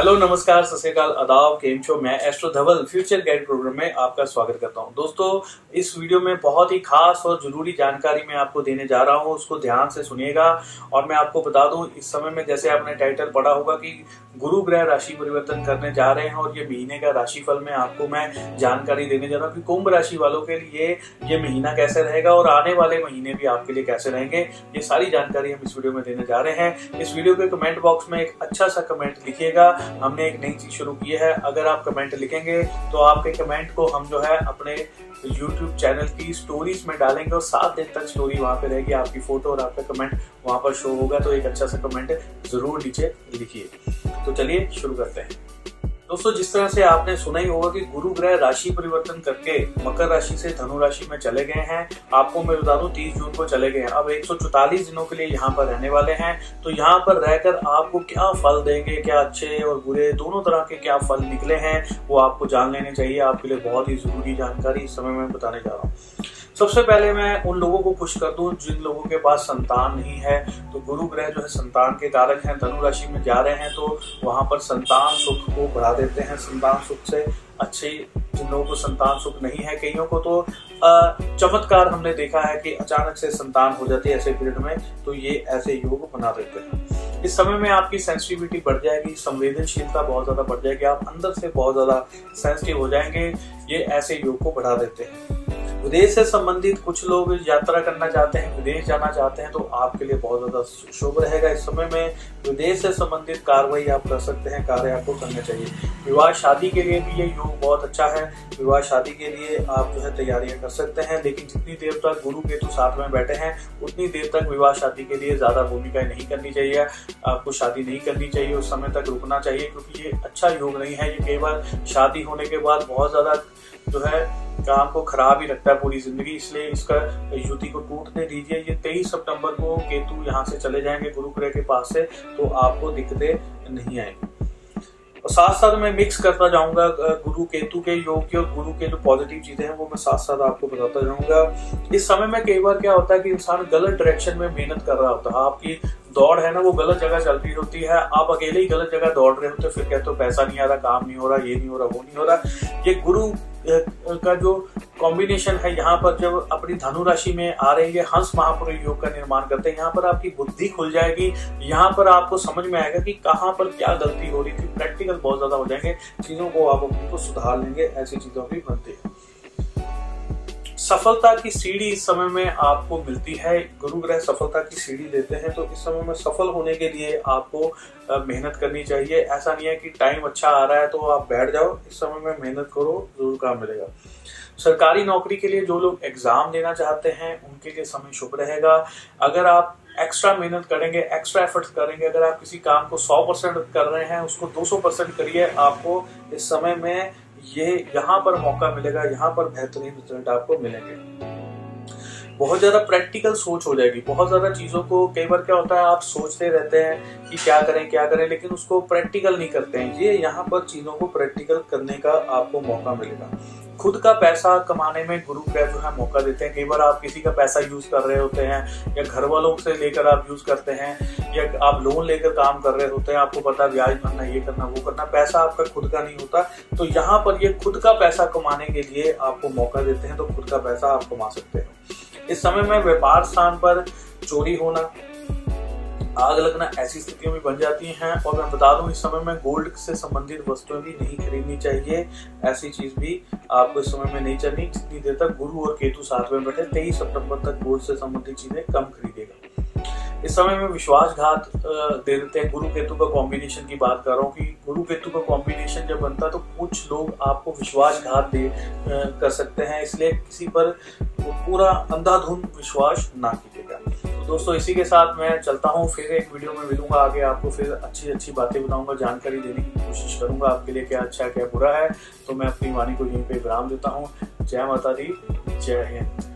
Hello, नमस्कार, सत श्रीकाल आदाब, केम शो मैं astro Dhaval, future guide program में आपका स्वागत करता हूँ। दोस्तों, इस वीडियो में बहुत ही खास और ज़रूरी जानकारी मैं आपको देने जा रहा हूँ, उसको ध्यान से सुनिएगा। और मैं आपको बता दूँ, इस समय में जैसे आपने टाइटल पढ़ा होगा कि गुरु ग्रह राशि परिवर्तन करने जा रहे हैं और ये महीने का राशिफल में आपको मैं जानकारी देने जा रहा हूँ कि कुंभ राशि वालों के लिए ये महीना कैसे रहेगा और आने वाले महीने भी आपके लिए कैसे रहेंगे, ये सारी जानकारी हम इस वीडियो में देने जा रहे हैं। इस वीडियो के कमेंट बॉक्स में एक अच्छा सा कमेंट लिखिएगा। हमने एक नई चीज़ शुरू की है। अगर आप कमेंट लिखेंगे तो आपके कमेंट को हम जो है अपने यूट्यूब चैनल की स्टोरीज में डालेंगे और सात दिन तक स्टोरी वहाँ पे रहेगी। आपकी फ़ोटो और आपका कमेंट वहाँ पर शो होगा तो एक अच्छा सा कमेंट ज़रूर नीचे लिखिए। तो चलिए, शुरू करते हैं। दोस्तों, जिस तरह से आपने सुना ही होगा कि गुरु ग्रह राशि परिवर्तन करके मकर राशि से धनु राशि में चले गए हैं। आपको मैं बता दूँ तीस जून को चले गए हैं। अब एक दिनों के लिए यहाँ पर रहने वाले हैं। तो यहाँ पर रहकर आपको क्या फल देंगे, क्या अच्छे और बुरे, दोनों तरह के क्या फल निकले हैं, वो आपको जान लेने चाहिए। आपके लिए बहुत ही ज़रूरी जानकारी इस समय में बताने जा रहा हूँ। सबसे पहले मैं उन लोगों को खुश कर दूँ जिन लोगों के पास संतान नहीं है। तो गुरु ग्रह जो है संतान के कारक हैं, धनु राशि में जा रहे हैं तो वहाँ पर संतान सुख को बढ़ा देते हैं। संतान सुख से अच्छे जिन लोगों को संतान सुख नहीं है, कईयों को तो चमत्कार हमने देखा है कि अचानक से संतान हो जाती है ऐसे पीरियड में तो ये ऐसे योग बना देते हैं। इस समय में आपकी सेंसिटिविटी बढ़ जाएगी, संवेदनशीलता बहुत ज़्यादा बढ़ जाएगी, आप अंदर से बहुत ज़्यादा सेंसिटिव हो जाएँगे, ये ऐसे योग को बढ़ा देते हैं। विदेश से संबंधित कुछ लोग यात्रा करना चाहते हैं, विदेश जाना चाहते हैं तो आपके लिए बहुत ज़्यादा शुभ रहेगा। इस समय में विदेश से संबंधित कार्रवाई आप कर सकते हैं, कार्य आपको करना चाहिए। विवाह शादी के लिए भी ये योग बहुत अच्छा है। विवाह शादी के लिए आप जो है तैयारियाँ कर सकते हैं, लेकिन जितनी देर तक गुरु केतु साथ में बैठे हैं, उतनी देर तक विवाह शादी के लिए ज़्यादा भूमिका नहीं करनी चाहिए। आपको शादी नहीं करनी चाहिए, उस समय तक रुकना चाहिए, क्योंकि ये अच्छा योग नहीं है। ये केवल शादी होने के बाद बहुत ज़्यादा जो है काम को खराब ही लगता है। पूरी ज़िंदगी, इसलिए इसका युति को टूटने दीजिए। ये तेईस सितंबर को केतु यहाँ से चले जाएँगे गुरु ग्रह के पास से तो आपको दिक्कतें नहीं आएँगी। और साथ साथ मैं मिक्स करता जाऊँगा गुरु केतु के योग की और गुरु के जो पॉजिटिव चीज़ें हैं, वो मैं साथ साथ आपको बताता जाऊँगा इस समय में कई बार क्या होता है कि इंसान गलत डायरेक्शन में मेहनत कर रहा होता है। आपकी दौड़ है ना, वो गलत जगह चल रही होती है। आप अकेले ही गलत जगह दौड़ रहे होते, फिर कहते हो पैसा नहीं आ रहा, काम नहीं हो रहा, ये नहीं हो रहा, वो नहीं हो रहा। ये गुरु का जो कॉम्बिनेशन है, यहाँ पर जब अपनी धनु राशि में आ रही है, हंस महापुर योग का निर्माण करते हैं, यहाँ पर आपकी बुद्धि खुल जाएगी। यहाँ पर आपको समझ में आएगा कि कहाँ पर क्या गलती हो रही थी। प्रैक्टिकल बहुत ज़्यादा हो जाएँगे, चीज़ों को आप अपने को सुधार लेंगे, ऐसी चीज़ों भी बनती है सफलता की सीढ़ी इस समय में आपको मिलती है। गुरु ग्रह सफलता की सीढ़ी देते हैं तो इस समय में सफल होने के लिए आपको मेहनत करनी चाहिए। ऐसा नहीं है कि टाइम अच्छा आ रहा है तो आप बैठ जाओ, इस समय में मेहनत करो, ज़रूर काम मिलेगा। सरकारी नौकरी के लिए जो लोग एग्ज़ाम देना चाहते हैं, उनके लिए समय शुभ रहेगा। अगर आप एक्स्ट्रा मेहनत करेंगे एक्स्ट्रा एफर्ट्स करेंगे, अगर आप किसी काम को 100 परसेंट कर रहे हैं, उसको 200 परसेंट करिए, आपको इस समय में ये यहाँ पर मौका मिलेगा, यहाँ पर बेहतरीन रिज़ल्ट आपको मिलेंगे। बहुत ज़्यादा प्रैक्टिकल सोच हो जाएगी। बहुत ज़्यादा चीज़ों को कई बार क्या होता है, आप सोचते रहते हैं कि क्या करें क्या करें, लेकिन उसको प्रैक्टिकल नहीं करते हैं। ये यहाँ पर चीज़ों को प्रैक्टिकल करने का आपको मौका मिलेगा। खुद का पैसा कमाने में गुरु ग्रह जो है मौका देते हैं। कई बार आप किसी का पैसा यूज़ कर रहे होते हैं या घर वालों से लेकर आप यूज़ करते हैं या आप लोन लेकर काम कर रहे होते हैं, आपको पता है ब्याज भरना, ये करना, वो करना, पैसा आपका खुद का नहीं होता। तो यहाँ पर ये खुद का पैसा कमाने के लिए आपको मौका देते हैं तो खुद का पैसा आप कमा सकते हैं। इस समय में व्यापार स्थान पर चोरी होना आग लगना ऐसी स्थितियों में बन जाती हैं और मैं बता दूँ, इस समय में गोल्ड से संबंधित वस्तुएँ भी नहीं खरीदनी चाहिए। ऐसी चीज़ भी आपको इस समय में नहीं चलनी। जितनी देर तक गुरु और केतु साथ में बैठे, तेईस सितंबर तक गोल्ड से संबंधित चीज़ें कम खरीदेगा। इस समय में विश्वासघात दे देते हैं। गुरु केतु का कॉम्बिनेशन की बात कर रहा हूँ कि गुरु केतु का कॉम्बिनेशन जब बनता है तो कुछ लोग आपको विश्वासघात दे कर सकते हैं। इसलिए किसी पर पूरा अंधाधुंध विश्वास ना कीजिएगा दोस्तों, इसी के साथ मैं चलता हूँ, फिर एक वीडियो में मिलूँगा आगे आपको, फिर अच्छी अच्छी बातें बताऊँगा, जानकारी देने की कोशिश करूँगा आपके लिए क्या अच्छा है क्या बुरा है। तो मैं अपनी वाणी को यहीं पे विराम देता हूँ। जय माता दी, जय हिंद।